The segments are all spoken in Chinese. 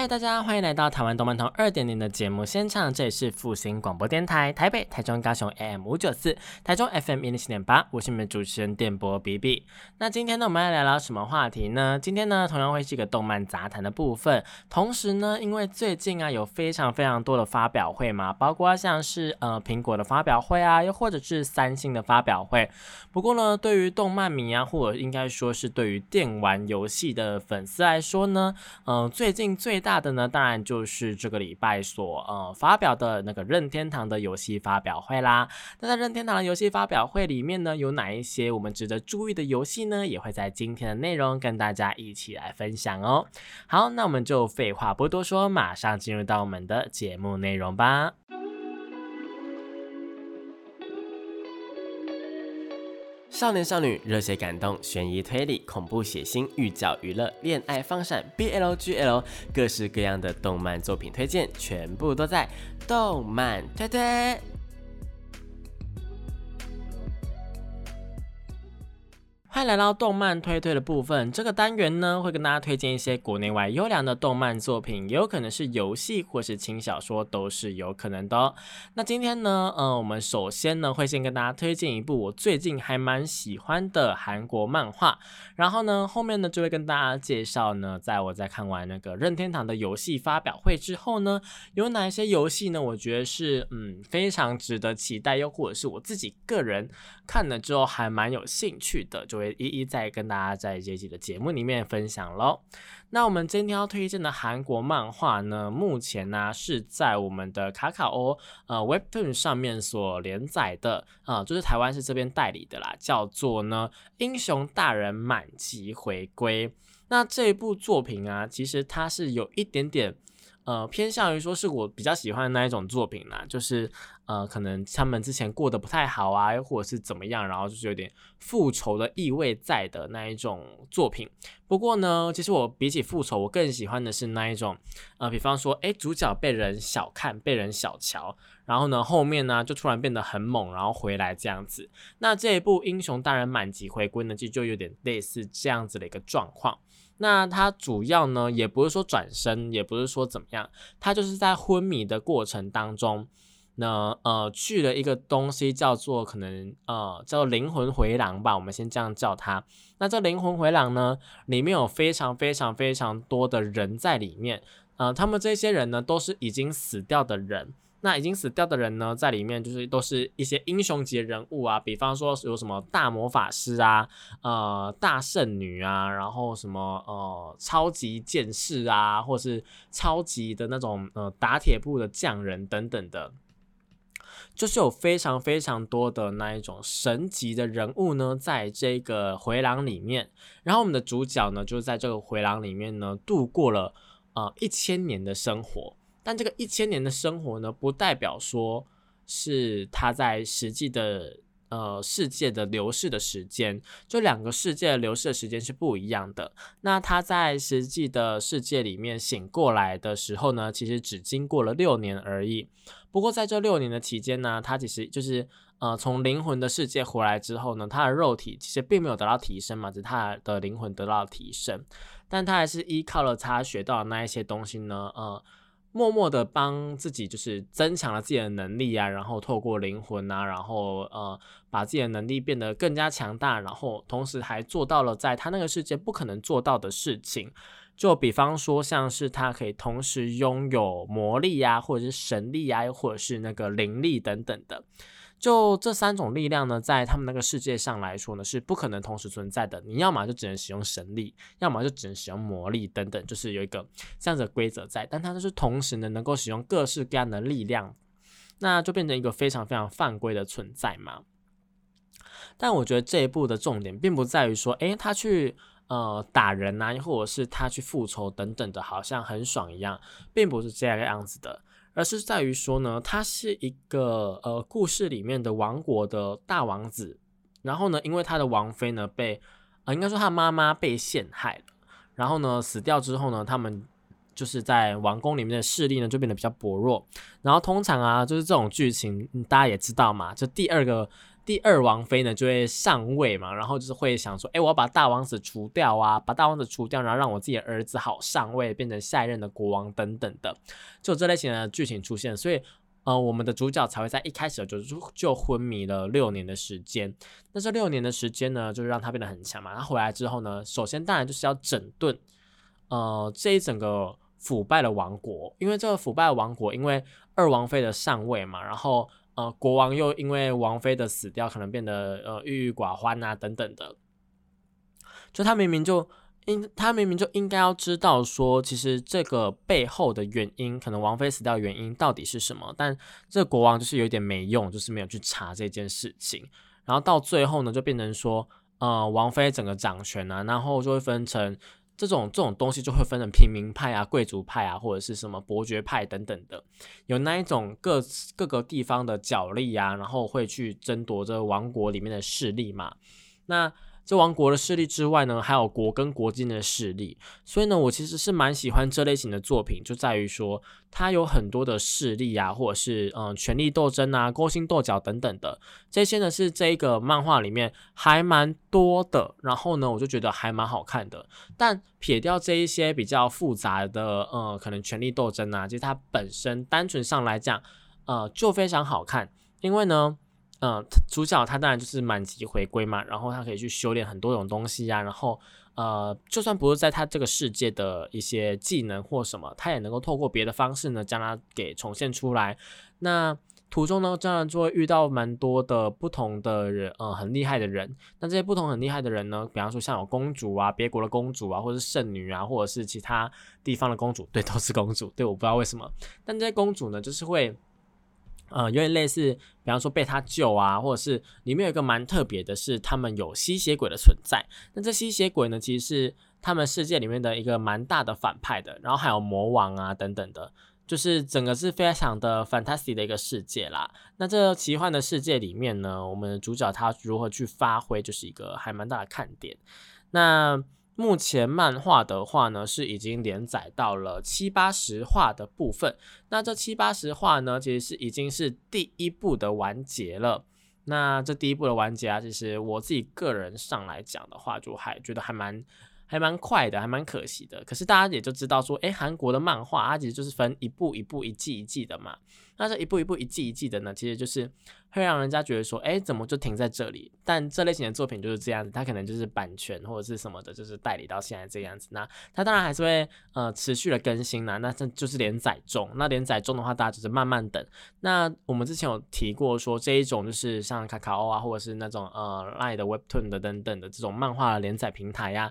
嗨，大家欢迎来到台湾动漫通二点零的节目现场，这里是复兴广播电台台北、台中、高雄 AM 五九四，台中 FM 一零七点八，我是你们主持人电波 B B。那今天呢，我们要聊聊什么话题呢？今天呢，同样会是一个动漫杂谈的部分。同时呢，因为最近啊，有非常非常多的发表会嘛，包括像是呃苹果的发表会啊，又或者是三星的发表会。不过呢，对于动漫迷啊，或者应该说是对于电玩游戏的粉丝来说呢，嗯，最近最大大的呢，当然就是这个礼拜所呃发表的那个任天堂的游戏发表会啦。那在任天堂的游戏发表会里面呢，有哪一些我们值得注意的游戏呢？也会在今天的内容跟大家一起来分享哦。好，那我们就废话不多说，马上进入到我们的节目内容吧。少年少女、热血感动、悬疑推理、恐怖血腥、寓教娱乐、恋爱放闪、BLGL，各式各样的动漫作品推荐，全部都在动漫推推。欢迎来到动漫推推的部分。这个单元呢，会跟大家推荐一些国内外优良的动漫作品，也有可能是游戏或是轻小说，都是有可能的哦。那今天呢，呃，我们首先呢，会先跟大家推荐一部我最近还蛮喜欢的韩国漫画，然后呢，后面呢就会跟大家介绍呢，在我在看完那个任天堂的游戏发表会之后呢，有哪一些游戏呢？我觉得是嗯非常值得期待，又或者是我自己个人看了之后还蛮有兴趣的，就。会一一再跟大家在这集的节目里面分享喽。那我们今天要推荐的韩国漫画呢，目前呢是在我们的卡卡欧呃 Webtoon 上面所连载的啊，就是台湾是这边代理的啦，叫做呢英雄大人满级回归。那这部作品啊，其实它是有一点点。呃，偏向于说是我比较喜欢的那一种作品啦，就是呃，可能他们之前过得不太好啊，或者是怎么样，然后就是有点复仇的意味在的那一种作品。不过呢，其实我比起复仇，我更喜欢的是那一种，呃，比方说，哎，主角被人小看，被人小瞧，然后呢，后面呢就突然变得很猛，然后回来这样子。那这一部《英雄大人满级回归》呢，其实就有点类似这样子的一个状况。那他主要呢，也不是说转身，也不是说怎么样，他就是在昏迷的过程当中，那呃去了一个东西叫做可能呃叫做灵魂回廊吧，我们先这样叫它。那这灵魂回廊呢，里面有非常非常非常多的人在里面，呃，他们这些人呢都是已经死掉的人。那已经死掉的人呢，在里面就是都是一些英雄级人物啊，比方说有什么大魔法师啊，呃，大圣女啊，然后什么呃，超级剑士啊，或是超级的那种呃打铁铺的匠人等等的，就是有非常非常多的那一种神级的人物呢，在这个回廊里面，然后我们的主角呢，就在这个回廊里面呢，度过了呃一千年的生活。但这个一千年的生活呢，不代表说是他在实际的呃世界的流逝的时间，就两个世界的流逝的时间是不一样的。那他在实际的世界里面醒过来的时候呢，其实只经过了六年而已。不过在这六年的期间呢，他其实就是呃从灵魂的世界回来之后呢，他的肉体其实并没有得到提升嘛，只是他的灵魂得到提升，但他还是依靠了他学到的那一些东西呢，呃。默默的帮自己，就是增强了自己的能力啊，然后透过灵魂啊，然后呃，把自己的能力变得更加强大，然后同时还做到了在他那个世界不可能做到的事情。就比方说，像是他可以同时拥有魔力啊，或者是神力啊，或者是那个灵力等等的。就这三种力量呢，在他们那个世界上来说呢，是不可能同时存在的。你要么就只能使用神力，要么就只能使用魔力等等，就是有一个这样子的规则在。但它就是同时呢，能够使用各式各样的力量，那就变成一个非常非常犯规的存在嘛。但我觉得这一步的重点并不在于说，诶，他去呃打人啊，或者是他去复仇等等的，好像很爽一样，并不是这样样子的。而是在于说呢，他是一个呃故事里面的王国的大王子，然后呢，因为他的王妃呢被，呃，应该说他妈妈被陷害了，然后呢死掉之后呢，他们就是在王宫里面的势力呢就变得比较薄弱。然后通常啊，就是这种剧情，大家也知道嘛，就第二个第二王妃呢就会上位嘛，然后就是会想说，哎，我要把大王子除掉啊，把大王子除掉，然后让我自己的儿子好上位，变成下一任的国王等等的，就这类型的剧情出现，所以。呃，我们的主角才会在一开始就就昏迷了六年的时间。那这六年的时间呢，就是让他变得很强嘛。他回来之后呢，首先当然就是要整顿呃这一整个腐败的王国，因为这个腐败王国，因为二王妃的上位嘛，然后呃国王又因为王妃的死掉，可能变得呃郁郁寡欢啊等等的，就他明明就。应他明明就应该要知道说，其实这个背后的原因，可能王妃死掉原因到底是什么？但这国王就是有点没用，就是没有去查这件事情。然后到最后呢，就变成说，呃，王妃整个掌权啊，然后就会分成这种这种东西，就会分成平民派啊、贵族派啊，或者是什么伯爵派等等的，有那一种各各个地方的角力啊，然后会去争夺这王国里面的势力嘛。那这王国的势力之外呢，还有国跟国境的势力，所以呢，我其实是蛮喜欢这类型的作品，就在于说它有很多的势力啊，或者是嗯权力斗争啊、勾心斗角等等的，这些呢是这一个漫画里面还蛮多的。然后呢，我就觉得还蛮好看的。但撇掉这一些比较复杂的呃可能权力斗争啊，其实它本身单纯上来讲，呃就非常好看，因为呢。嗯，主角他当然就是满级回归嘛，然后他可以去修炼很多种东西呀，然后呃，就算不是在他这个世界的一些技能或什么，他也能够透过别的方式呢，将它给重现出来。那途中呢，当然就会遇到蛮多的不同的人，呃，很厉害的人。那这些不同很厉害的人呢，比方说像有公主啊，别国的公主啊，或者是圣女啊，或者是其他地方的公主，对，都是公主，对，我不知道为什么，但这些公主呢，就是会。呃，有点类似，比方说被他救啊，或者是里面有一个蛮特别的，是他们有吸血鬼的存在。那这吸血鬼呢，其实是他们世界里面的一个蛮大的反派的。然后还有魔王啊等等的，就是整个是非常的 fantasy 的一个世界啦。那这奇幻的世界里面呢，我们主角他如何去发挥，就是一个还蛮大的看点。那。目前漫画的话呢，是已经连载到了七八十话的部分。那这七八十话呢，其实是已经是第一部的完结了。那这第一部的完结啊，其实我自己个人上来讲的话，就还觉得还蛮。还蛮快的，还蛮可惜的。可是大家也就知道说，诶，韩国的漫画它其实就是分一部一部、一季一季的嘛。那这一步一步、一季一季的呢，其实就是会让人家觉得说，诶，怎么就停在这里？但这类型的作品就是这样子，它可能就是版权或者是什么的，就是代理到现在这样子。那它当然还是会呃持续的更新啦。那这就是连载中。那连载中的话，大家就是慢慢等。那我们之前有提过说，这一种就是像卡卡欧啊，或者是那种呃 Line 的 Webtoon 的等等的这种漫画连载平台呀。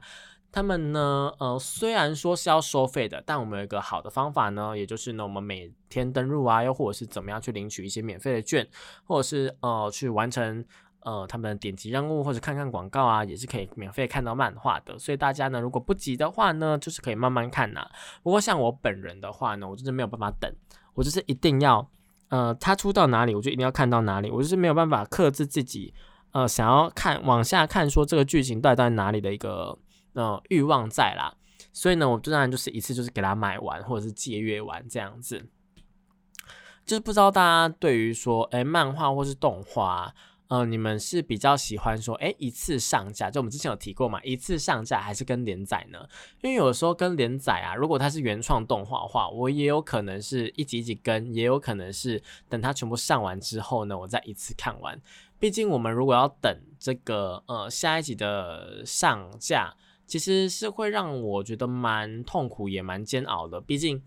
他们呢，呃，虽然说是要收费的，但我们有一个好的方法呢，也就是呢，我们每天登录啊，又或者是怎么样去领取一些免费的券，或者是呃去完成呃他们的点击任务或者看看广告啊，也是可以免费看到漫画的。所以大家呢，如果不急的话呢，就是可以慢慢看呐。不过像我本人的话呢，我就是没有办法等，我就是一定要，呃，他出到哪里，我就一定要看到哪里，我就是没有办法克制自己，呃，想要看往下看说这个剧情到底在哪里的一个。呃，欲望在啦，所以呢，我当然就是一次就是给他买完，或者是借阅完这样子。就是不知道大家对于说，哎，漫画或是动画，呃，你们是比较喜欢说，哎，一次上架？就我们之前有提过嘛，一次上架还是跟连载呢？因为有时候跟连载啊，如果它是原创动画的话，我也有可能是一集一集跟，也有可能是等它全部上完之后呢，我再一次看完。毕竟我们如果要等这个呃下一集的上架。其实是会让我觉得蛮痛苦，也蛮煎熬的。毕竟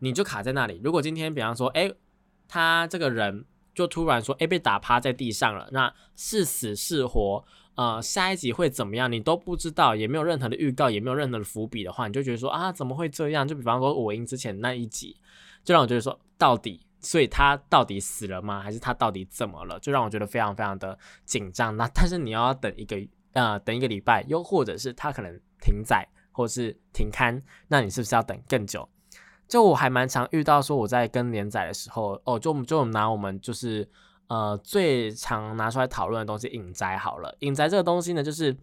你就卡在那里。如果今天，比方说，哎，他这个人就突然说，哎，被打趴在地上了，那是死是活，呃，下一集会怎么样，你都不知道，也没有任何的预告，也没有任何的伏笔的话，你就觉得说啊，怎么会这样？就比方说我赢之前那一集，就让我觉得说，到底，所以他到底死了吗？还是他到底怎么了？就让我觉得非常非常的紧张。那但是你要等一个。呃，等一个礼拜，又或者是他可能停载，或是停刊，那你是不是要等更久？就我还蛮常遇到说，我在跟连载的时候，哦，就就拿我们就是呃最常拿出来讨论的东西，影宅好了。影宅这个东西呢，就是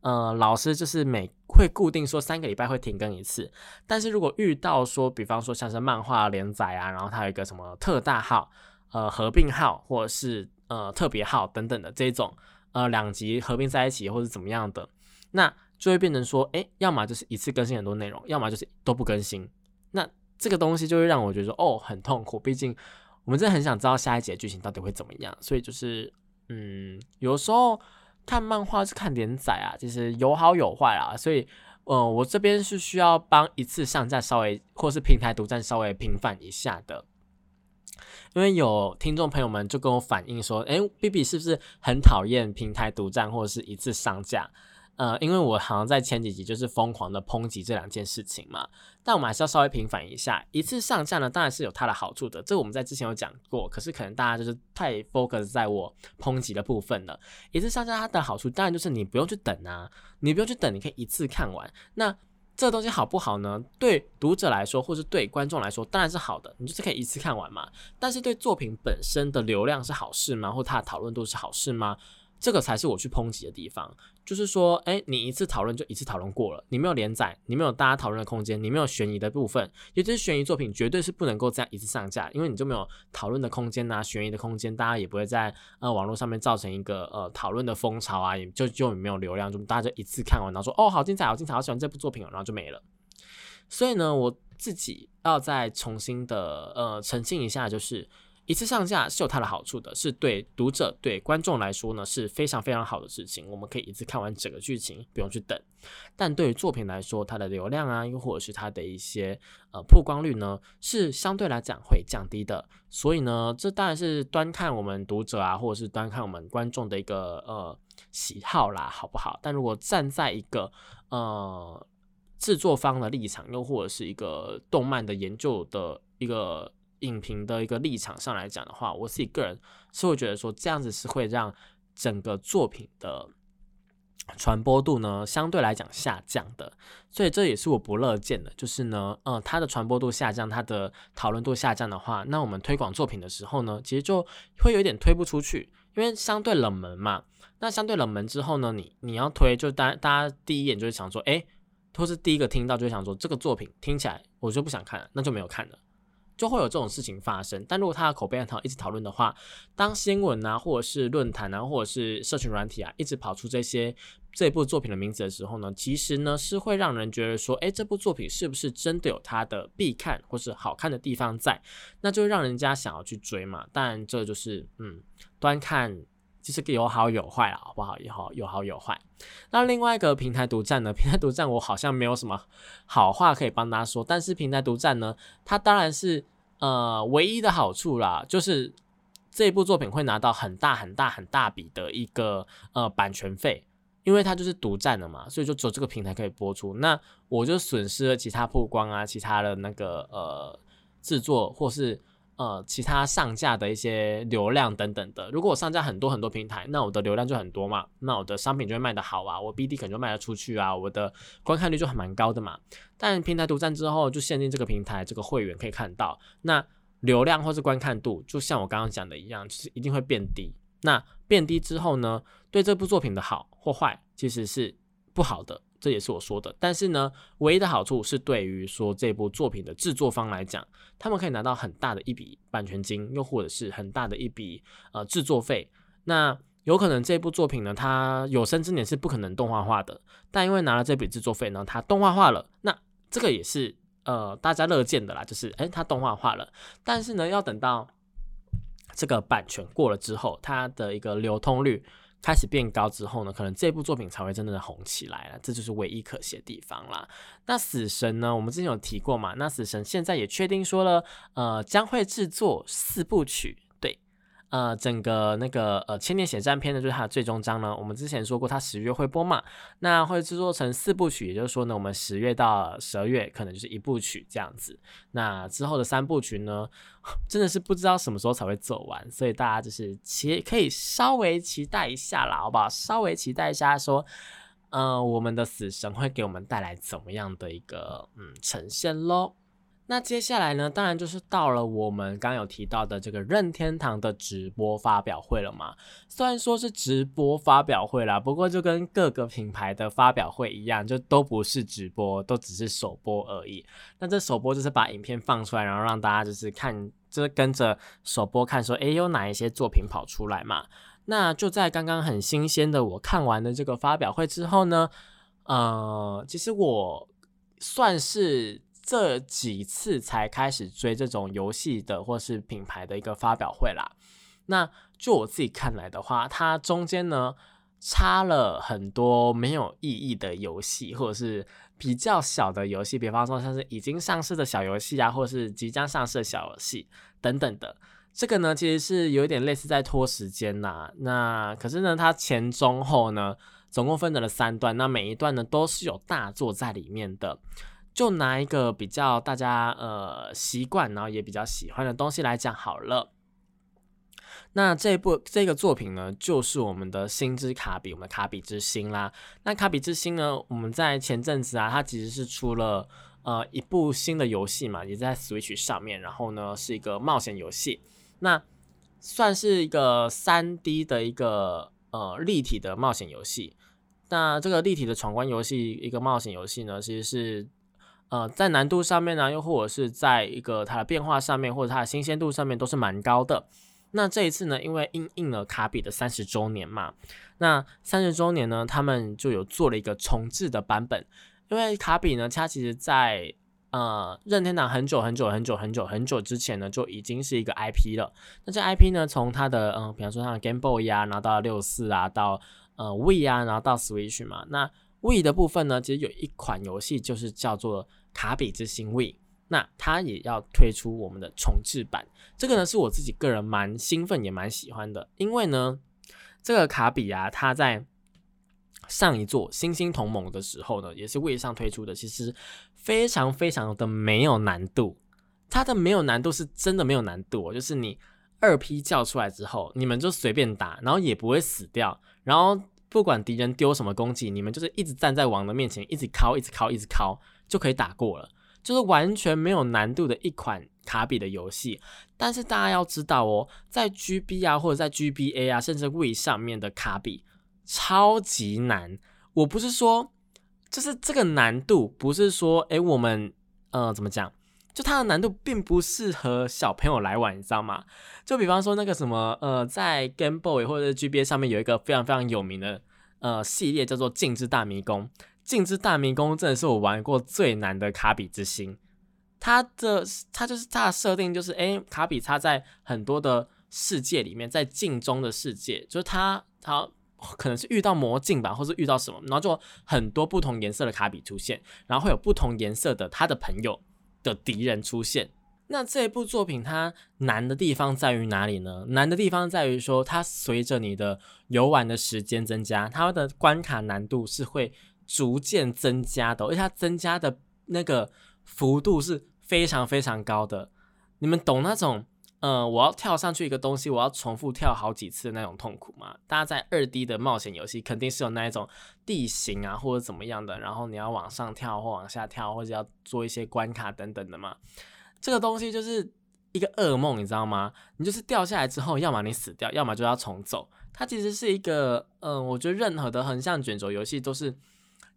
呃老师就是每会固定说三个礼拜会停更一次，但是如果遇到说，比方说像是漫画连载啊，然后它有一个什么特大号、呃合并号或者是呃特别号等等的这种呃两集合并在一起或者怎么样的，那就会变成说，哎，要么就是一次更新很多内容，要么就是都不更新。那这个东西就会让我觉得，哦，很痛苦。毕竟我们真的很想知道下一集的剧情到底会怎么样。所以就是，嗯，有时候看漫画是看连载啊，其实有好有坏啊。所以，嗯，我这边是需要帮一次上架稍微，或是平台独占稍微平反一下的。因为有听众朋友们就跟我反映说，哎，B B 是不是很讨厌平台独占或者是一次上架？呃，因为我好像在前几集就是疯狂的抨击这两件事情嘛，但我们还是要稍微平反一下。一次上架呢，当然是有它的好处的，这我们在之前有讲过。可是可能大家就是太 focus 在我抨击的部分了。一次上架它的好处，当然就是你不用去等啊，你不用去等，你可以一次看完。那这个东西好不好呢？对读者来说，或是对观众来说，当然是好的，你就是可以一次看完嘛。但是对作品本身的流量是好事吗？或它的讨论度是好事吗？这个才是我去抨击的地方，就是说，哎，你一次讨论就一次讨论过了，你没有连载，你没有大家讨论的空间，你没有悬疑的部分，也就是悬疑作品绝对是不能够这样一次上架，因为你就没有讨论的空间呐，悬疑的空间，大家也不会在呃网络上面造成一个呃讨论的风潮啊，也就就没有流量，就大家就一次看完，然后说，哦，好精彩，好精彩，好喜欢这部作品，然后就没了。所以呢，我自己要再重新的呃澄清一下，就是。一次上架是有它的好处的，是对读者、对观众来说呢是非常非常好的事情。我们可以一次看完整个剧情，不用去等。但对于作品来说，它的流量啊，又或者是它的一些呃曝光率呢，是相对来讲会降低的。所以呢，这当然是端看我们读者啊，或者是端看我们观众的一个呃喜好啦，好不好？但如果站在一个呃制作方的立场，又或者是一个动漫的研究的一个。影评的一个立场上来讲的话，我自己个人是会觉得说，这样子是会让整个作品的传播度呢相对来讲下降的，所以这也是我不乐见的。就是呢，呃，它的传播度下降，它的讨论度下降的话，那我们推广作品的时候呢，其实就会有点推不出去，因为相对冷门嘛。那相对冷门之后呢，你你要推，就大大家第一眼就会想说，哎，或是第一个听到就会想说，这个作品听起来我就不想看了，那就没有看了。就会有这种事情发生，但如果他的口碑很好，一直讨论的话，当新闻啊，或者是论坛啊，或者是社群软体啊，一直跑出这些这部作品的名字的时候呢，其实呢是会让人觉得说，哎，这部作品是不是真的有它的必看或是好看的地方在？那就让人家想要去追嘛。但这就是嗯，端看就是有好有坏啊，好不好？有好有好有坏。那另外一个平台独占呢？平台独占我好像没有什么好话可以帮他说，但是平台独占呢，它当然是呃唯一的好处啦，就是这部作品会拿到很大很大很大笔的一个呃版权费，因为它就是独占的嘛，所以就只有这个平台可以播出。那我就损失了其他曝光啊，其他的那个呃制作或是。呃，其他上架的一些流量等等的，如果我上架很多很多平台，那我的流量就很多嘛，那我的商品就会卖得好啊，我 BD 可能就卖得出去啊，我的观看率就还蛮高的嘛。但平台独占之后，就限定这个平台这个会员可以看到，那流量或是观看度，就像我刚刚讲的一样，就是一定会变低。那变低之后呢，对这部作品的好或坏，其实是不好的。这也是我说的，但是呢，唯一的好处是对于说这部作品的制作方来讲，他们可以拿到很大的一笔版权金，又或者是很大的一笔呃制作费。那有可能这部作品呢，它有生之年是不可能动画化的，但因为拿了这笔制作费呢，它动画化了，那这个也是呃大家乐见的啦，就是诶，它动画化了，但是呢，要等到这个版权过了之后，它的一个流通率。开始变高之后呢，可能这部作品才会真正的红起来了，这就是唯一可惜的地方啦。那死神呢，我们之前有提过嘛？那死神现在也确定说了，呃，将会制作四部曲。呃，整个那个呃千年血战篇呢，就是它的最终章呢。我们之前说过，它十月会播嘛，那会制作成四部曲，也就是说呢，我们十月到十二月可能就是一部曲这样子。那之后的三部曲呢，真的是不知道什么时候才会走完，所以大家就是期可以稍微期待一下啦，好不好？稍微期待一下，说，呃，我们的死神会给我们带来怎么样的一个嗯呈现喽。那接下来呢，当然就是到了我们刚有提到的这个任天堂的直播发表会了嘛。虽然说是直播发表会啦，不过就跟各个品牌的发表会一样，就都不是直播，都只是首播而已。那这首播就是把影片放出来，然后让大家就是看，就是跟着首播看，说诶有哪一些作品跑出来嘛。那就在刚刚很新鲜的我看完的这个发表会之后呢，呃，其实我算是这几次才开始追这种游戏的或是品牌的一个发表会啦。那就我自己看来的话，它中间呢插了很多没有意义的游戏，或者是比较小的游戏，比方说像是已经上市的小游戏啊，或是即将上市的小游戏等等的。这个呢，其实是有一点类似在拖时间呐。那可是呢，它前中后呢，总共分成了三段。那每一段呢，都是有大作在里面的。就拿一个比较大家呃习惯，然后也比较喜欢的东西来讲好了。那这部这个作品呢，就是我们的星之卡比，我们的卡比之星啦。那卡比之星呢，我们在前阵子啊，它其实是出了呃一部新的游戏嘛，也在 Switch 上面。然后呢，是一个冒险游戏。那算是一个三 D 的一个呃立体的冒险游戏。那这个立体的闯关游戏，一个冒险游戏呢，其实是呃在难度上面呢，又或者是在一个它的变化上面，或者它的新鲜度上面都是蛮高的。那这一次呢，因为应应了卡比的三十周年嘛，那三十周年呢，他们就有做了一个重置的版本。因为卡比呢，它其实在呃，任天堂很久很久很久很久很久之前呢，就已经是一个 IP 了。那这 IP 呢，从它的嗯，比方说它的 Game Boy 啊，然后到六四啊，到呃 Wii 啊，然后到 Switch 嘛。那 w i 的部分呢，其实有一款游戏就是叫做《卡比之星 Wii》，那它也要推出我们的重置版。这个呢，是我自己个人蛮兴奋也蛮喜欢的，因为呢，这个卡比啊，它在上一座星星同盟的时候呢，也是位上推出的，其实非常非常的没有难度。它的没有难度是真的没有难度，就是你二批叫出来之后，你们就随便打，然后也不会死掉。然后不管敌人丢什么攻击，你们就是一直站在王的面前，一直敲，一直敲，一直敲，就可以打过了。就是完全没有难度的一款卡比的游戏。但是大家要知道哦，在 GB 啊，或者在 GBA 啊，甚至 w 上面的卡比。超级难，我不是说，就是这个难度不是说，哎，我们呃怎么讲？就它的难度并不适合小朋友来玩，你知道吗？就比方说那个什么，呃，在 Game Boy 或者 GBA 上面有一个非常非常有名的呃系列，叫做《镜之大迷宫》。《镜之大迷宫》真的是我玩过最难的卡比之星。它的它就是它的设定就是，哎，卡比它在很多的世界里面，在镜中的世界，就是它它。可能是遇到魔镜吧，或是遇到什么，然后就很多不同颜色的卡比出现，然后会有不同颜色的他的朋友的敌人出现。那这部作品它难的地方在于哪里呢？难的地方在于说，它随着你的游玩的时间增加，它的关卡难度是会逐渐增加的，而且它增加的那个幅度是非常非常高的。你们懂那种？嗯，我要跳上去一个东西，我要重复跳好几次的那种痛苦嘛？大家在二 D 的冒险游戏肯定是有那一种地形啊，或者怎么样的，然后你要往上跳或往下跳，或者要做一些关卡等等的嘛。这个东西就是一个噩梦，你知道吗？你就是掉下来之后，要么你死掉，要么就要重走。它其实是一个，嗯，我觉得任何的横向卷轴游戏都是。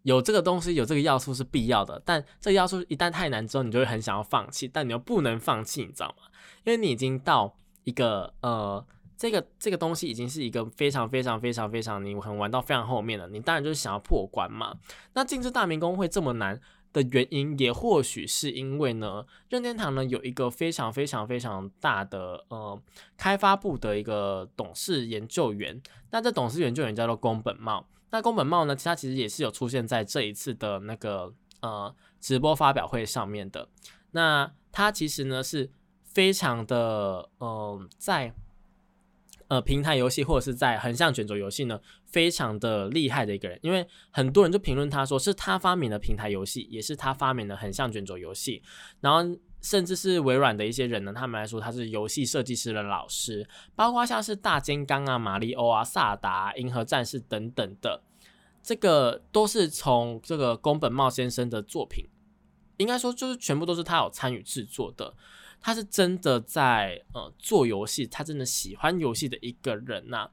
有这个东西，有这个要素是必要的，但这个要素一旦太难之后，你就会很想要放弃，但你又不能放弃，你知道吗？因为你已经到一个呃，这个这个东西已经是一个非常非常非常非常你很玩到非常后面了，你当然就是想要破关嘛。那进之大明宫会这么难的原因，也或许是因为呢，任天堂呢有一个非常非常非常大的呃开发部的一个董事研究员，那这董事研究员叫做宫本茂。那宫本茂呢？他其实也是有出现在这一次的那个呃直播发表会上面的。那他其实呢是非常的呃在呃平台游戏或者是在横向卷轴游戏呢非常的厉害的一个人，因为很多人就评论他说是他发明的平台游戏，也是他发明的横向卷轴游戏，然后。甚至是微软的一些人呢，他们来说他是游戏设计师的老师，包括像是大金刚啊、马里欧啊、萨达、银河战士等等的，这个都是从这个宫本茂先生的作品应该说就是全部都是他有参与制作的。他是真的在呃做游戏，他真的喜欢游戏的一个人呐。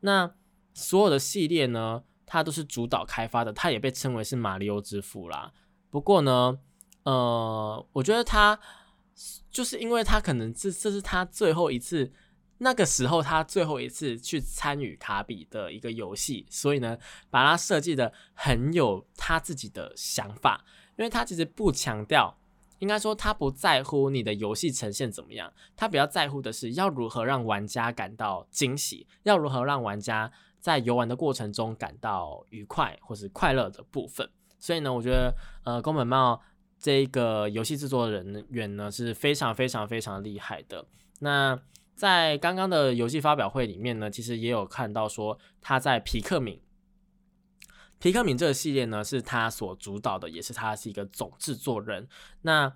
那所有的系列呢，他都是主导开发的，他也被称为是马里奥之父啦。不过呢，呃，我觉得他就是因为他可能这这是他最后一次，那个时候他最后一次去参与卡比的一个游戏，所以呢，把它设计的很有他自己的想法，因为他其实不强调。应该说，他不在乎你的游戏呈现怎么样，他比较在乎的是要如何让玩家感到惊喜，要如何让玩家在游玩的过程中感到愉快或是快乐的部分。所以呢，我觉得，呃，宫本茂这个游戏制作人员呢是非常非常非常厉害的。那在刚刚的游戏发表会里面呢，其实也有看到说他在皮克敏。皮克敏这个系列呢，是他所主导的，也是他是一个总制作人。那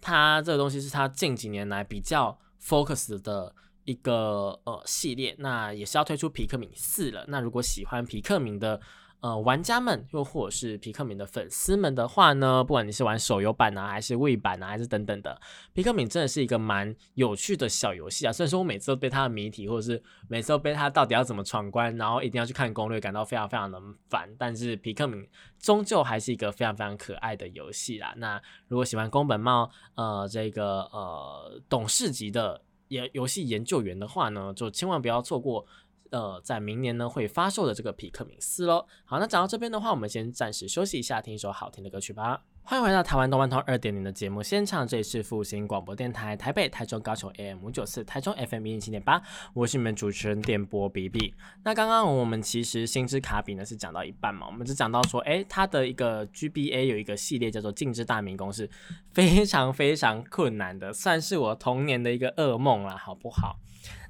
他这个东西是他近几年来比较 focus 的一个呃系列，那也是要推出皮克敏四了。那如果喜欢皮克敏的，呃，玩家们又或者是皮克敏的粉丝们的话呢，不管你是玩手游版啊，还是位版啊，还是等等的，皮克敏真的是一个蛮有趣的小游戏啊。虽然说我每次都被它的谜题，或者是每次都被它到底要怎么闯关，然后一定要去看攻略，感到非常非常的烦。但是皮克敏终究还是一个非常非常可爱的游戏啦。那如果喜欢宫本茂呃这个呃董事级的研游戏研究员的话呢，就千万不要错过。呃，在明年呢会发售的这个皮克明斯喽。好，那讲到这边的话，我们先暂时休息一下，听一首好听的歌曲吧。欢迎回到台湾动漫通二点零的节目现场，这里是复兴广播电台台北、台中、高雄 AM 五九四，台中 FM 一零七点八，我是你们主持人电波 B B。那刚刚我们其实星之卡比呢是讲到一半嘛，我们只讲到说，哎，它的一个 GBA 有一个系列叫做《静之大明宫》，是非常非常困难的，算是我童年的一个噩梦啦，好不好？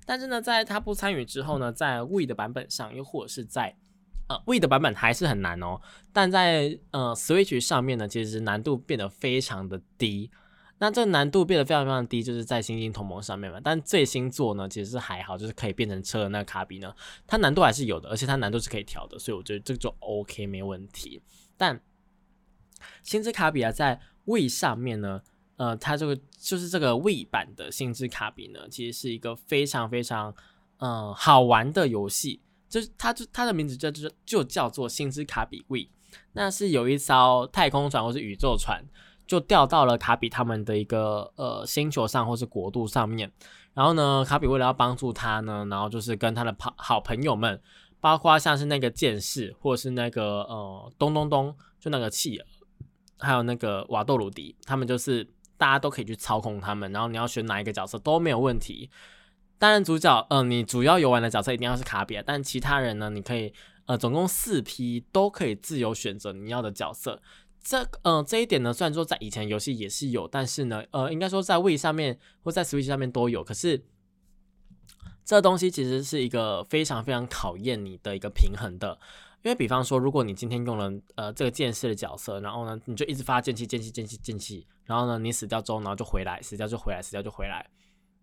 但是呢，在他不参与之后呢，在 We 的版本上，又或者是在呃 We 的版本还是很难哦。但在呃 Switch 上面呢，其实难度变得非常的低。那这难度变得非常非常低，就是在星星同盟上面嘛。但最新作呢，其实是还好，就是可以变成车的那个卡比呢，它难度还是有的，而且它难度是可以调的，所以我觉得这个就 OK 没问题。但星之卡比啊，在 We 上面呢。呃，它这个就是这个 We 版的星之卡比呢，其实是一个非常非常嗯好玩的游戏，就是它就它的名字就就就叫做星之卡比 We，那是有一艘太空船或是宇宙船，就掉到了卡比他们的一个呃星球上或是国度上面，然后呢，卡比为了要帮助他呢，然后就是跟他的朋好朋友们，包括像是那个剑士或是那个呃咚咚咚，就那个企鹅，还有那个瓦豆鲁迪，他们就是。大家都可以去操控他们，然后你要选哪一个角色都没有问题。当然，主角，嗯，你主要游玩的角色一定要是卡比，但其他人呢，你可以，呃，总共四批都可以自由选择你要的角色。这，嗯，这一点呢，虽然说在以前游戏也是有，但是呢，呃，应该说在 w 上面或在 Switch 上面都有。可是，这东西其实是一个非常非常考验你的一个平衡的。因为比方说，如果你今天用了呃这个剑士的角色，然后呢你就一直发剑气、剑气、剑气、剑气，然后呢你死掉之后，然后就回来，死掉就回来，死掉就回来。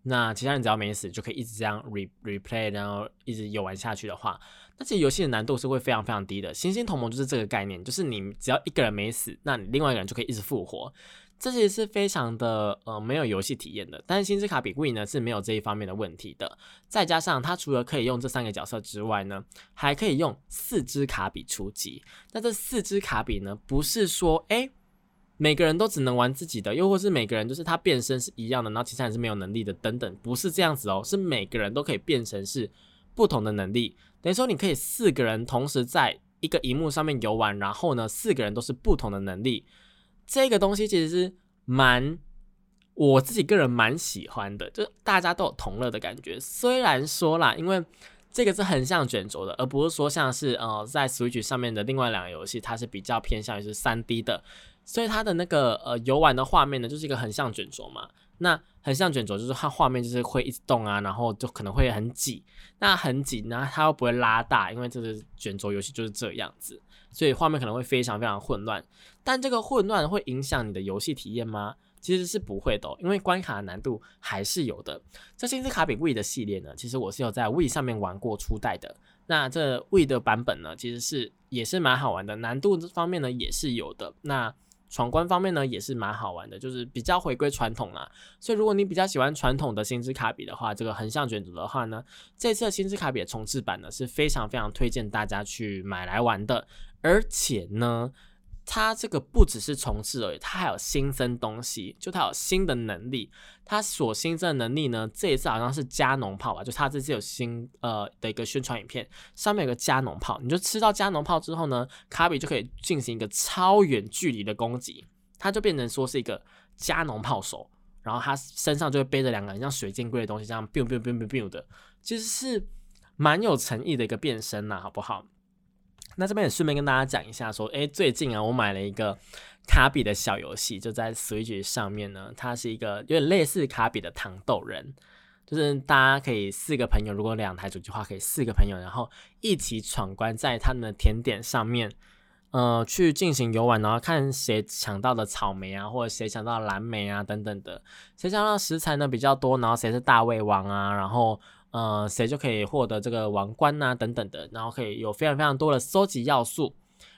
那其他人只要没死，就可以一直这样 re replay，然后一直游玩下去的话，那这游戏的难度是会非常非常低的。星星同盟就是这个概念，就是你只要一个人没死，那你另外一个人就可以一直复活。这其实是非常的呃没有游戏体验的，但是星之卡比 We 呢是没有这一方面的问题的。再加上它除了可以用这三个角色之外呢，还可以用四只卡比出击。那这四只卡比呢，不是说哎每个人都只能玩自己的，又或是每个人就是他变身是一样的，然后其他人是没有能力的等等，不是这样子哦，是每个人都可以变成是不同的能力。等于说你可以四个人同时在一个荧幕上面游玩，然后呢四个人都是不同的能力。这个东西其实是蛮我自己个人蛮喜欢的，就大家都有同乐的感觉。虽然说啦，因为这个是横向卷轴的，而不是说像是呃在 Switch 上面的另外两个游戏，它是比较偏向于是三 D 的，所以它的那个呃游玩的画面呢，就是一个横向卷轴嘛。那横向卷轴就是它画面就是会一直动啊，然后就可能会很挤，那很挤，然后它又不会拉大，因为这是卷轴游戏就是这样子。所以画面可能会非常非常混乱，但这个混乱会影响你的游戏体验吗？其实是不会的，因为关卡的难度还是有的。这星之卡比 We 的系列呢，其实我是有在 We 上面玩过初代的。那这 We 的版本呢，其实是也是蛮好玩的，难度这方面呢也是有的。那闯关方面呢也是蛮好玩的，就是比较回归传统啦。所以如果你比较喜欢传统的星之卡比的话，这个横向卷轴的话呢，这次星之卡比的重置版呢是非常非常推荐大家去买来玩的，而且呢。它这个不只是重置而已，它还有新增东西，就它有新的能力。它所新增的能力呢，这一次好像是加农炮吧，就它这次有新呃的一个宣传影片，上面有个加农炮，你就吃到加农炮之后呢，卡比就可以进行一个超远距离的攻击，它就变成说是一个加农炮手，然后他身上就会背着两个很像水箭龟的东西，这样 biu biu biu biu biu 的，其实是蛮有诚意的一个变身呐，好不好？那这边也顺便跟大家讲一下，说，诶，最近啊，我买了一个卡比的小游戏，就在 Switch 上面呢。它是一个有点类似卡比的糖豆人，就是大家可以四个朋友，如果两台主机的话，可以四个朋友，然后一起闯关，在他们的甜点上面，呃，去进行游玩，然后看谁抢到的草莓啊，或者谁抢到蓝莓啊等等的，谁抢到食材呢比较多，然后谁是大胃王啊，然后。呃，谁就可以获得这个王冠呐，等等的，然后可以有非常非常多的收集要素，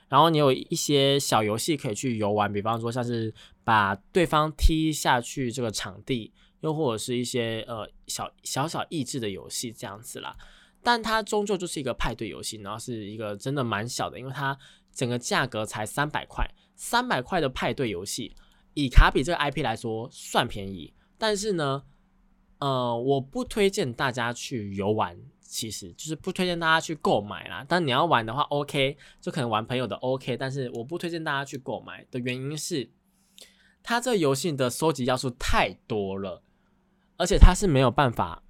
然后你有一些小游戏可以去游玩，比方说像是把对方踢下去这个场地，又或者是一些呃小小小益智的游戏这样子啦。但它终究就是一个派对游戏，然后是一个真的蛮小的，因为它整个价格才三百块，三百块的派对游戏，以卡比这个 IP 来说算便宜，但是呢。呃，我不推荐大家去游玩，其实就是不推荐大家去购买啦。但你要玩的话，OK，就可能玩朋友的 OK。但是我不推荐大家去购买的原因是，它这游戏的收集要素太多了，而且它是没有办法，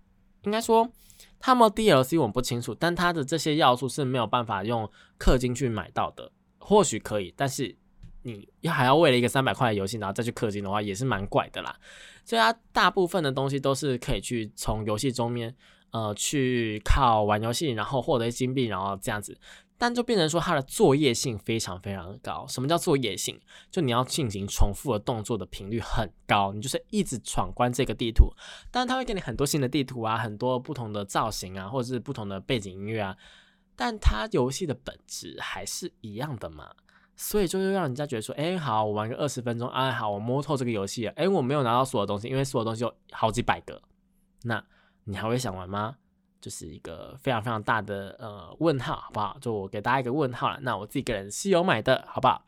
应该说它们 DLC 我不清楚，但它的这些要素是没有办法用氪金去买到的。或许可以，但是。你要还要为了一个三百块的游戏，然后再去氪金的话，也是蛮怪的啦。所以它大部分的东西都是可以去从游戏中面，呃，去靠玩游戏，然后获得金币，然后这样子。但就变成说它的作业性非常非常的高。什么叫作业性？就你要进行重复的动作的频率很高，你就是一直闯关这个地图。当然，它会给你很多新的地图啊，很多不同的造型啊，或者是不同的背景音乐啊。但它游戏的本质还是一样的嘛。所以就会让人家觉得说，哎，好，我玩个二十分钟，哎，好，我摸透这个游戏了，哎，我没有拿到所有东西，因为所有东西有好几百个，那你还会想玩吗？就是一个非常非常大的呃问号，好不好？就我给大家一个问号了。那我自己个人是有买的，好不好？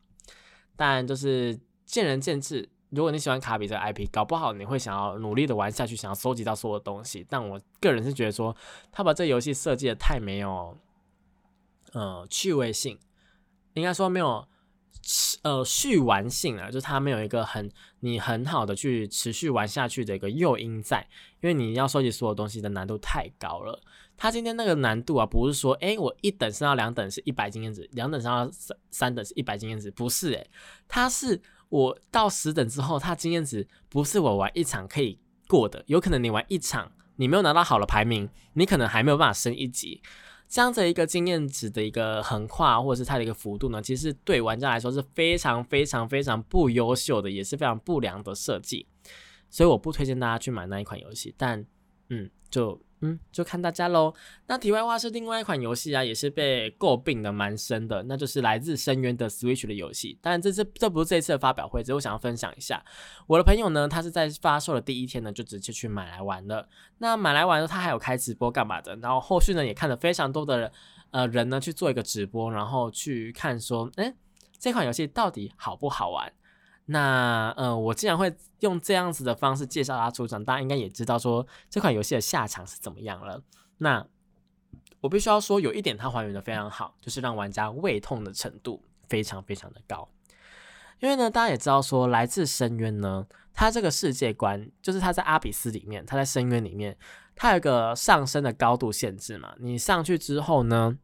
但就是见仁见智。如果你喜欢卡比这个 IP，搞不好你会想要努力的玩下去，想要收集到所有东西。但我个人是觉得说，他把这游戏设计的太没有呃趣味性，应该说没有。呃，续玩性啊，就是它没有一个很你很好的去持续玩下去的一个诱因在，因为你要收集所有东西的难度太高了。它今天那个难度啊，不是说哎，我一等升到两等是一百经验值，两等升到三三等是一百经验值，不是诶，它是我到十等之后，它经验值不是我玩一场可以过的，有可能你玩一场，你没有拿到好的排名，你可能还没有办法升一级。这样子一个经验值的一个横跨，或者是它的一个幅度呢，其实对玩家来说是非常非常非常不优秀的，也是非常不良的设计，所以我不推荐大家去买那一款游戏。但，嗯，就。嗯，就看大家喽。那题外话是另外一款游戏啊，也是被诟病的蛮深的，那就是来自深渊的 Switch 的游戏。当然，这次这不是这次的发表会，只是我想要分享一下。我的朋友呢，他是在发售的第一天呢，就直接去买来玩了。那买来玩后，他还有开直播干嘛的？然后后续呢，也看了非常多的呃人呢去做一个直播，然后去看说，哎，这款游戏到底好不好玩？那呃，我既然会用这样子的方式介绍它出场，大家应该也知道说这款游戏的下场是怎么样了。那我必须要说，有一点它还原的非常好，就是让玩家胃痛的程度非常非常的高。因为呢，大家也知道说，来自深渊呢，它这个世界观就是它在阿比斯里面，它在深渊里面，它有一个上升的高度限制嘛。你上去之后呢？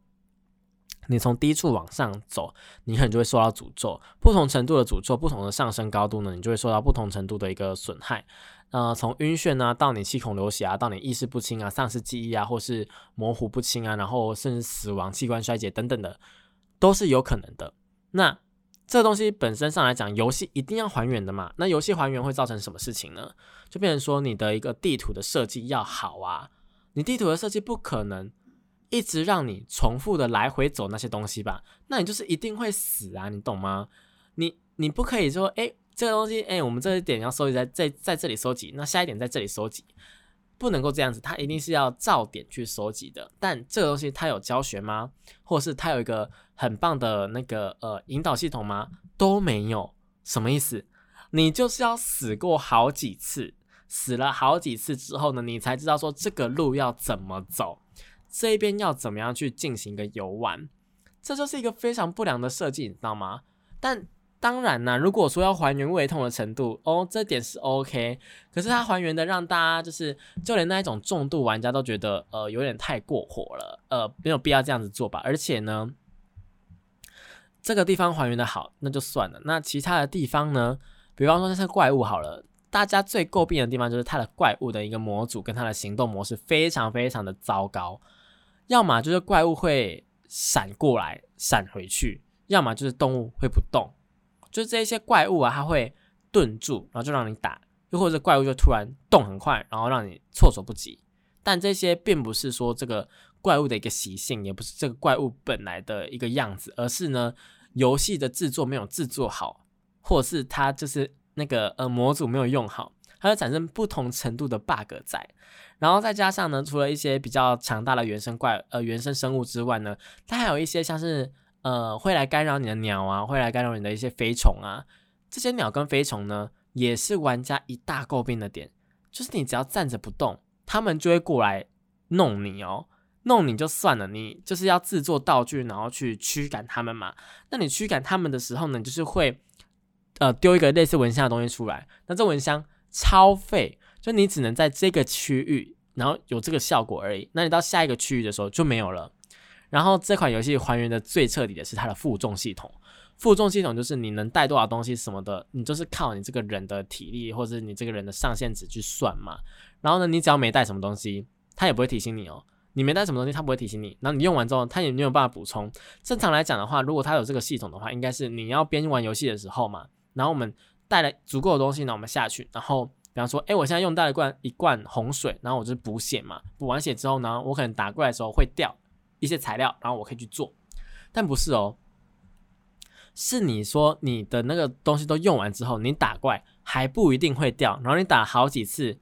你从低处往上走，你可能就会受到诅咒。不同程度的诅咒，不同的上升高度呢，你就会受到不同程度的一个损害。呃，从晕眩啊，到你气孔流血啊，到你意识不清啊，丧失记忆啊，或是模糊不清啊，然后甚至死亡、器官衰竭等等的，都是有可能的。那这东西本身上来讲，游戏一定要还原的嘛？那游戏还原会造成什么事情呢？就变成说你的一个地图的设计要好啊，你地图的设计不可能。一直让你重复的来回走那些东西吧，那你就是一定会死啊，你懂吗？你你不可以说，哎，这个东西，哎，我们这一点要收集在在在这里收集，那下一点在这里收集，不能够这样子，它一定是要照点去收集的。但这个东西它有教学吗？或者是它有一个很棒的那个呃引导系统吗？都没有，什么意思？你就是要死过好几次，死了好几次之后呢，你才知道说这个路要怎么走，这一边要怎么样去进行一个游玩，这就是一个非常不良的设计，你知道吗？但当然呢，如果说要还原胃痛的程度，哦，这点是 OK，可是它还原的让大家就是就连那一种重度玩家都觉得呃有点太过火了，呃没有必要这样子做吧，而且呢。这个地方还原的好，那就算了。那其他的地方呢？比方说那些怪物好了，大家最诟病的地方就是它的怪物的一个模组跟它的行动模式非常非常的糟糕。要么就是怪物会闪过来闪回去，要么就是动物会不动。就是这些怪物啊，它会顿住，然后就让你打；又或者怪物就突然动很快，然后让你措手不及。但这些并不是说这个怪物的一个习性，也不是这个怪物本来的一个样子，而是呢。游戏的制作没有制作好，或是它就是那个呃模组没有用好，它会产生不同程度的 bug 在。然后再加上呢，除了一些比较强大的原生怪呃原生生物之外呢，它还有一些像是呃会来干扰你的鸟啊，会来干扰你的一些飞虫啊。这些鸟跟飞虫呢，也是玩家一大诟病的点，就是你只要站着不动，他们就会过来弄你哦。弄你就算了，你就是要制作道具，然后去驱赶他们嘛。那你驱赶他们的时候呢，就是会呃丢一个类似蚊香的东西出来。那这蚊香超费，就你只能在这个区域，然后有这个效果而已。那你到下一个区域的时候就没有了。然后这款游戏还原的最彻底的是它的负重系统。负重系统就是你能带多少东西什么的，你就是靠你这个人的体力或者你这个人的上限值去算嘛。然后呢，你只要没带什么东西，它也不会提醒你哦。你没带什么东西，它不会提醒你。然后你用完之后，它也没有办法补充。正常来讲的话，如果它有这个系统的话，应该是你要边玩游戏的时候嘛。然后我们带了足够的东西，那我们下去。然后比方说，哎，我现在用到了罐一罐洪水，然后我就是补血嘛。补完血之后呢，我可能打过来的时候会掉一些材料，然后我可以去做。但不是哦，是你说你的那个东西都用完之后，你打怪还不一定会掉。然后你打好几次，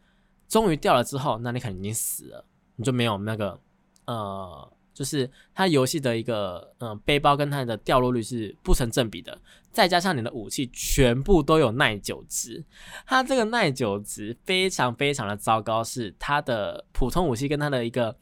终于掉了之后，那你肯定已经死了，你就没有那个。呃，就是它游戏的一个嗯背包跟它的掉落率是不成正比的，再加上你的武器全部都有耐久值，它这个耐久值非常非常的糟糕，是它的普通武器跟它的一个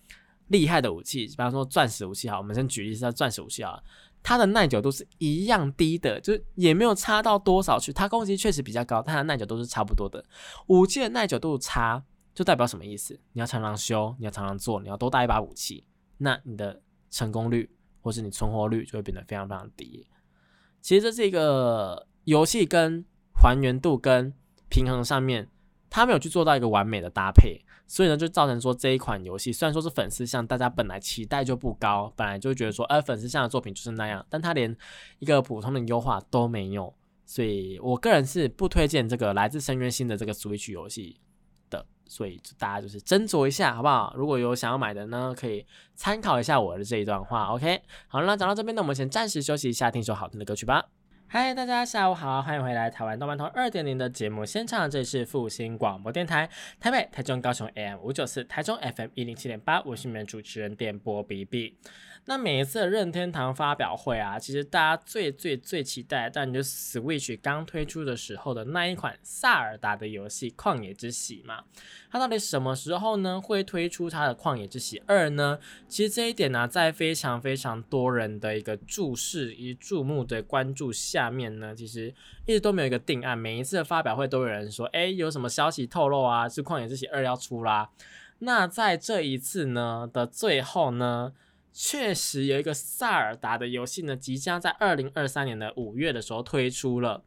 厉害的武器，比方说钻石武器哈，我们先举例是钻石武器啊，它的耐久度是一样低的，就是也没有差到多少去，它攻击确实比较高，但它的耐久度是差不多的，武器的耐久度差。就代表什么意思？你要常常修，你要常常做，你要多带一把武器，那你的成功率或是你存活率就会变得非常非常低。其实这是一个游戏跟还原度跟平衡上面，它没有去做到一个完美的搭配，所以呢，就造成说这一款游戏虽然说是粉丝向，大家本来期待就不高，本来就会觉得说，哎，粉丝向的作品就是那样，但它连一个普通的优化都没有，所以我个人是不推荐这个来自深渊星的这个 Switch 游戏。所以就大家就是斟酌一下，好不好？如果有想要买的呢，可以参考一下我的这一段话。OK，好了，讲到这边呢，我们先暂时休息一下，听首好听的歌曲吧。嗨，大家下午好，欢迎回来台湾动漫通二点零的节目现场，这里是复兴广播电台台北、台中、高雄 AM 五九四，台中 FM 一零七点八，我是你们主持人电波 BB。那每一次的任天堂发表会啊，其实大家最最最期待，但就 Switch 刚推出的时候的那一款萨尔达的游戏《旷野之息》嘛，它到底什么时候呢会推出它的《旷野之息二》呢？其实这一点呢，在非常非常多人的一个注视与注目的关注下面呢，其实一直都没有一个定案。每一次的发表会都有人说，哎，有什么消息透露啊？是《旷野之息二》要出啦。那在这一次呢的最后呢？确实有一个萨尔达的游戏呢，即将在二零二三年的五月的时候推出了，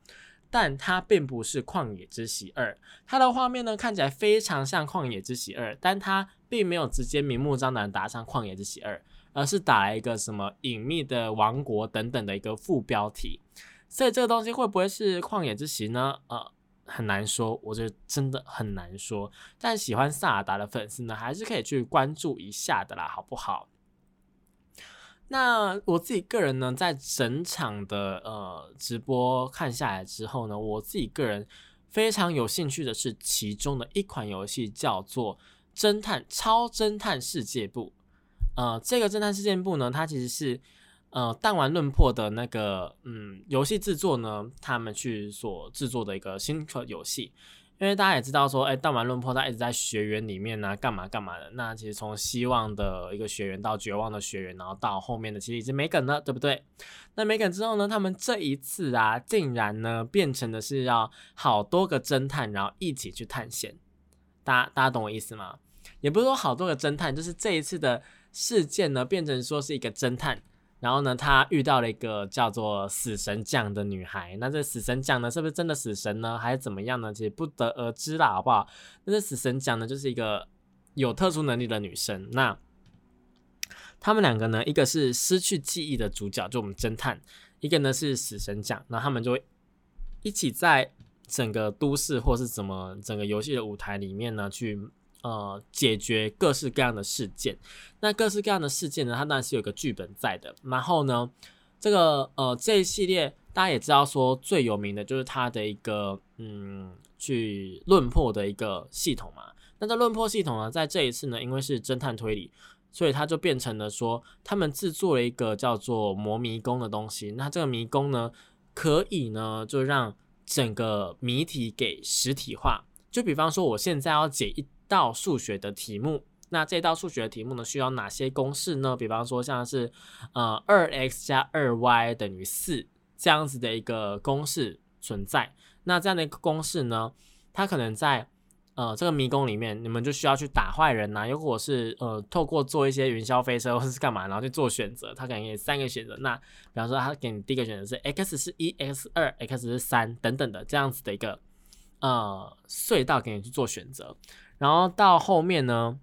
但它并不是《旷野之息二》，它的画面呢看起来非常像《旷野之息二》，但它并没有直接明目张胆打上《旷野之息二》，而是打了一个什么隐秘的王国等等的一个副标题，所以这个东西会不会是《旷野之息》呢？呃，很难说，我觉得真的很难说。但喜欢萨尔达的粉丝呢，还是可以去关注一下的啦，好不好？那我自己个人呢，在整场的呃直播看下来之后呢，我自己个人非常有兴趣的是其中的一款游戏，叫做《侦探超侦探世界部》。呃，这个侦探事件部呢，它其实是呃弹丸论破的那个嗯游戏制作呢，他们去所制作的一个新的游戏。因为大家也知道说，哎，弹丸论破他一直在学员里面呢，干嘛干嘛的。那其实从希望的一个学员到绝望的学员，然后到后面的其实已经没梗了，对不对？那没梗之后呢，他们这一次啊，竟然呢变成的是要好多个侦探，然后一起去探险。大家大家懂我意思吗？也不是说好多个侦探，就是这一次的。事件呢变成说是一个侦探，然后呢他遇到了一个叫做死神酱的女孩。那这死神酱呢是不是真的死神呢，还是怎么样呢？其实不得而知啦，好不好？那这死神酱呢就是一个有特殊能力的女生。那他们两个呢，一个是失去记忆的主角，就我们侦探；一个呢是死神酱。那他们就会一起在整个都市或是怎么整个游戏的舞台里面呢去。呃，解决各式各样的事件。那各式各样的事件呢，它当然是有个剧本在的。然后呢，这个呃这一系列大家也知道说最有名的就是它的一个嗯去论破的一个系统嘛。那这论破系统呢，在这一次呢，因为是侦探推理，所以它就变成了说他们制作了一个叫做魔迷宫的东西。那这个迷宫呢，可以呢就让整个谜题给实体化。就比方说，我现在要解一。道数学的题目，那这道数学题目呢，需要哪些公式呢？比方说像是呃二 x 加二 y 等于四这样子的一个公式存在。那这样的一个公式呢，它可能在呃这个迷宫里面，你们就需要去打坏人呐，又或者是呃透过做一些云霄飞车或者是干嘛，然后去做选择。它可能有三个选择。那比方说，它给你第一个选择是 x 是一，x 二，x 是三等等的这样子的一个呃隧道给你去做选择。然后到后面呢，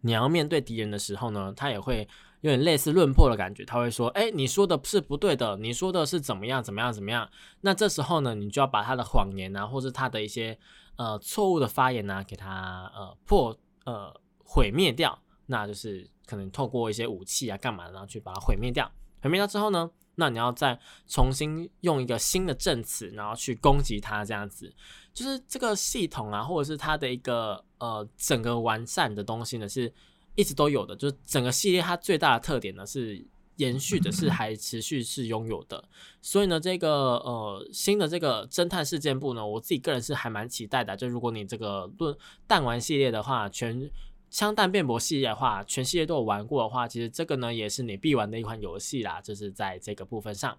你要面对敌人的时候呢，他也会有点类似论破的感觉。他会说：“哎，你说的是不对的，你说的是怎么样怎么样怎么样。”那这时候呢，你就要把他的谎言啊，或者他的一些呃错误的发言啊，给他呃破呃毁灭掉。那就是可能透过一些武器啊，干嘛，然后去把它毁灭掉。毁灭掉之后呢？那你要再重新用一个新的证词，然后去攻击他，这样子，就是这个系统啊，或者是它的一个呃整个完善的东西呢，是一直都有的。就是整个系列它最大的特点呢，是延续的，是还持续是拥有的。所以呢，这个呃新的这个侦探事件簿呢，我自己个人是还蛮期待的。就如果你这个论弹丸系列的话，全。枪弹辩驳系列的话，全系列都有玩过的话，其实这个呢也是你必玩的一款游戏啦，就是在这个部分上。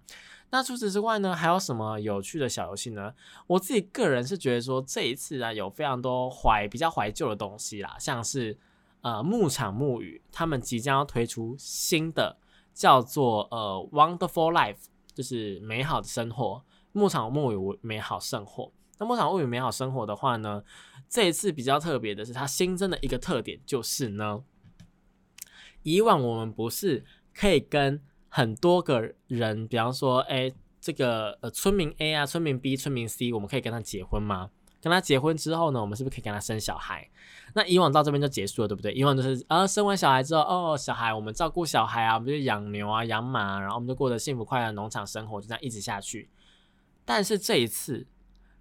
那除此之外呢，还有什么有趣的小游戏呢？我自己个人是觉得说这一次啊，有非常多怀比较怀旧的东西啦，像是呃牧场木语，他们即将要推出新的叫做呃 Wonderful Life，就是美好的生活，牧场木语美好生活。那牧场物语美好生活的话呢，这一次比较特别的是，它新增的一个特点就是呢，以往我们不是可以跟很多个人，比方说，哎，这个呃村民 A 啊，村民 B，村民 C，我们可以跟他结婚吗？跟他结婚之后呢，我们是不是可以跟他生小孩？那以往到这边就结束了，对不对？以往就是啊，生完小孩之后，哦，小孩我们照顾小孩啊，我们就养牛啊，养马，然后我们就过着幸福快乐农场生活，就这样一直下去。但是这一次。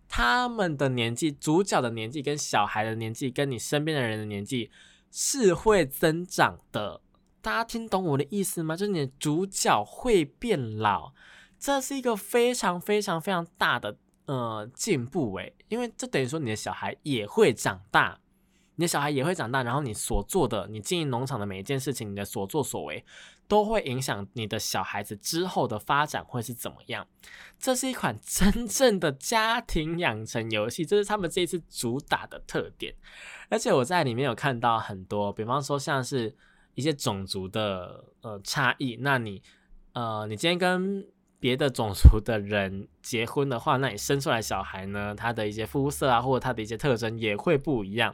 他们的年纪，主角的年纪跟小孩的年纪，跟你身边的人的年纪是会增长的。大家听懂我的意思吗？就是你的主角会变老，这是一个非常非常非常大的呃进步诶，因为这等于说你的小孩也会长大。你的小孩也会长大，然后你所做的，你经营农场的每一件事情，你的所作所为，都会影响你的小孩子之后的发展会是怎么样。这是一款 真正的家庭养成游戏，这是他们这一次主打的特点。而且我在里面有看到很多，比方说像是一些种族的呃差异，那你呃，你今天跟别的种族的人结婚的话，那你生出来小孩呢？他的一些肤色啊，或者他的一些特征也会不一样，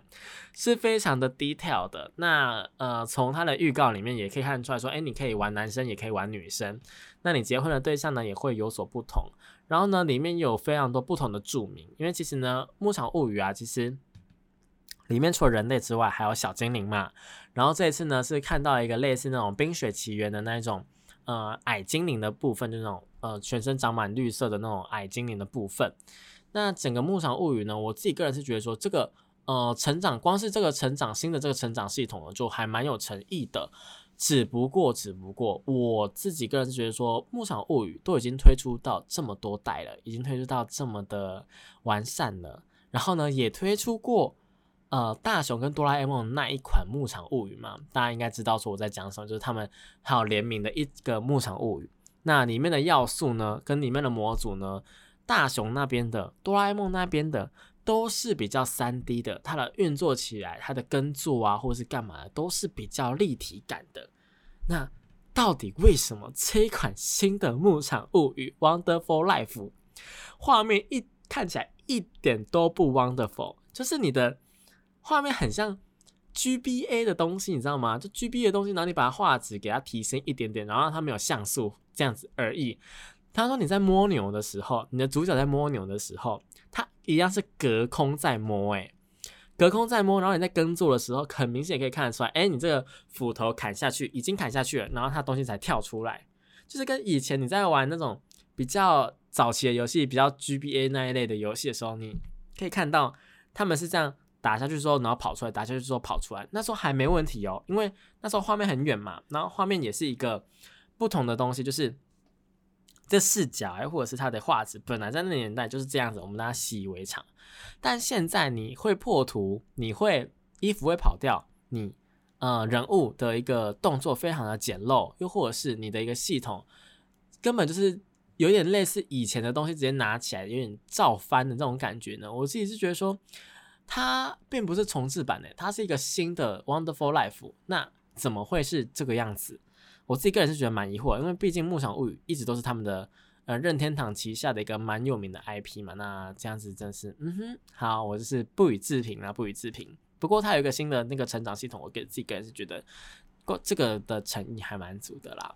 是非常的 detail 的。那呃，从他的预告里面也可以看出来说，哎，你可以玩男生，也可以玩女生。那你结婚的对象呢，也会有所不同。然后呢，里面有非常多不同的著名，因为其实呢，《牧场物语》啊，其实里面除了人类之外，还有小精灵嘛。然后这一次呢，是看到一个类似那种《冰雪奇缘》的那一种，呃，矮精灵的部分，就那种呃，全身长满绿色的那种矮精灵的部分。那整个《牧场物语》呢，我自己个人是觉得说，这个呃，成长光是这个成长新的这个成长系统呢，就还蛮有诚意的。只不过，只不过我自己个人是觉得说，《牧场物语》都已经推出到这么多代了，已经推出到这么的完善了，然后呢，也推出过。呃，大雄跟哆啦 A 梦那一款牧场物语嘛，大家应该知道说我在讲什么，就是他们还有联名的一个牧场物语。那里面的要素呢，跟里面的模组呢，大雄那边的、哆啦 A 梦那边的都是比较三 D 的，它的运作起来，它的耕作啊，或是干嘛的，都是比较立体感的。那到底为什么这一款新的牧场物语 Wonderful Life 画面一看起来一点都不 Wonderful，就是你的。画面很像 GBA 的东西，你知道吗？就 GBA 的东西，然后你把它画质给它提升一点点，然后它没有像素这样子而已。他说你在摸牛的时候，你的主角在摸牛的时候，它一样是隔空在摸，诶，隔空在摸。然后你在耕作的时候，很明显可以看得出来，哎，你这个斧头砍下去已经砍下去了，然后它东西才跳出来，就是跟以前你在玩那种比较早期的游戏，比较 GBA 那一类的游戏的时候，你可以看到他们是这样。打下去之后，然后跑出来；打下去之后跑出来。那时候还没问题哦，因为那时候画面很远嘛，然后画面也是一个不同的东西，就是这视角或者是它的画质，本来在那年代就是这样子，我们大家习以为常。但现在你会破图，你会衣服会跑掉，你呃人物的一个动作非常的简陋，又或者是你的一个系统根本就是有点类似以前的东西，直接拿起来有点照翻的这种感觉呢。我自己是觉得说。它并不是重置版的，它是一个新的 Wonderful Life。那怎么会是这个样子？我自己个人是觉得蛮疑惑，因为毕竟牧场物语一直都是他们的呃任天堂旗下的一个蛮有名的 IP 嘛。那这样子真是，嗯哼，好，我就是不予置评啦，不予置评。不过它有一个新的那个成长系统，我给自己个人是觉得，过这个的诚意还蛮足的啦。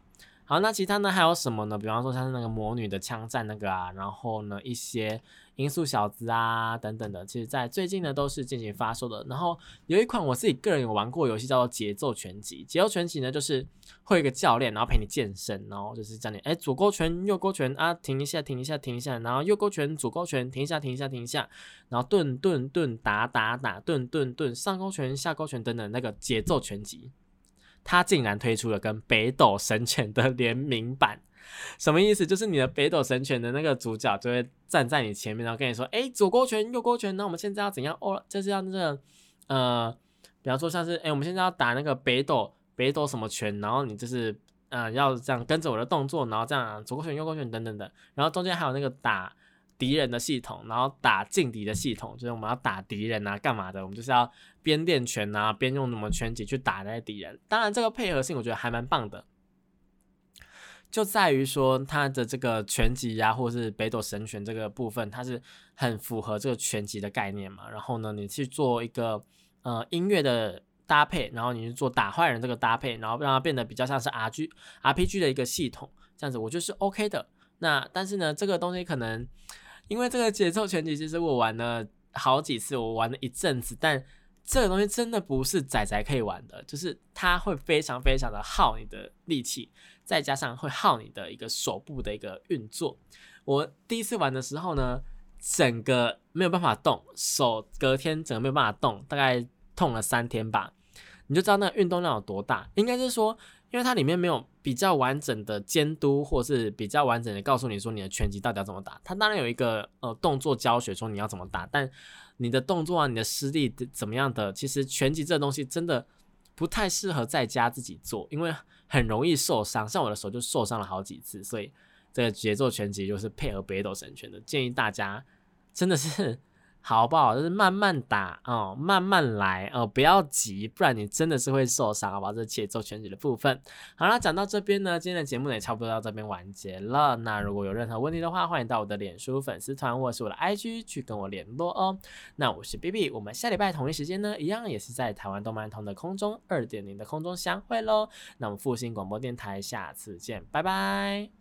好，那其他呢还有什么呢？比方说像是那个魔女的枪战那个啊，然后呢一些音速小子啊等等的，其实在最近呢都是进行发售的。然后有一款我自己个人有玩过游戏叫做节奏拳击，节奏拳击呢就是会有一个教练，然后陪你健身，然后就是教你哎左勾拳右勾拳啊停一下停一下停一下，然后右勾拳左勾拳停一下停一下停一下，然后顿顿顿打打打顿顿顿上勾拳下勾拳等等那个节奏拳击。他竟然推出了跟北斗神拳的联名版，什么意思？就是你的北斗神拳的那个主角就会站在你前面，然后跟你说：“哎，左勾拳，右勾拳，那我们现在要怎样？哦，就是要那个呃，比方说像是哎，我们现在要打那个北斗北斗什么拳，然后你就是呃要这样跟着我的动作，然后这样左勾拳、右勾拳等等的，然后中间还有那个打。”敌人的系统，然后打劲敌的系统，就是我们要打敌人啊，干嘛的？我们就是要边练拳啊，边用什么拳击去打那些敌人。当然，这个配合性我觉得还蛮棒的，就在于说它的这个拳击呀，或者是北斗神拳这个部分，它是很符合这个拳击的概念嘛。然后呢，你去做一个呃音乐的搭配，然后你去做打坏人这个搭配，然后让它变得比较像是 R G R P G 的一个系统，这样子我觉得是 OK 的。那但是呢，这个东西可能。因为这个节奏拳击，其实我玩了好几次，我玩了一阵子，但这个东西真的不是仔仔可以玩的，就是它会非常非常的耗你的力气，再加上会耗你的一个手部的一个运作。我第一次玩的时候呢，整个没有办法动，手隔天整个没有办法动，大概痛了三天吧，你就知道那个运动量有多大。应该是说。因为它里面没有比较完整的监督，或是比较完整的告诉你说你的拳击到底要怎么打。它当然有一个呃动作教学，说你要怎么打，但你的动作啊，你的实力怎么样的，其实拳击这东西真的不太适合在家自己做，因为很容易受伤。像我的手就受伤了好几次，所以这个节奏拳击就是配合北斗神拳的，建议大家真的是。好不好？就是慢慢打哦，慢慢来哦，不要急，不然你真的是会受伤，好不好？这节奏全集的部分。好了，讲到这边呢，今天的节目也差不多到这边完结了。那如果有任何问题的话，欢迎到我的脸书粉丝团或是我的 IG 去跟我联络哦。那我是 B B，我们下礼拜同一时间呢，一样也是在台湾动漫通的空中二点零的空中相会喽。那我们复兴广播电台下次见，拜拜。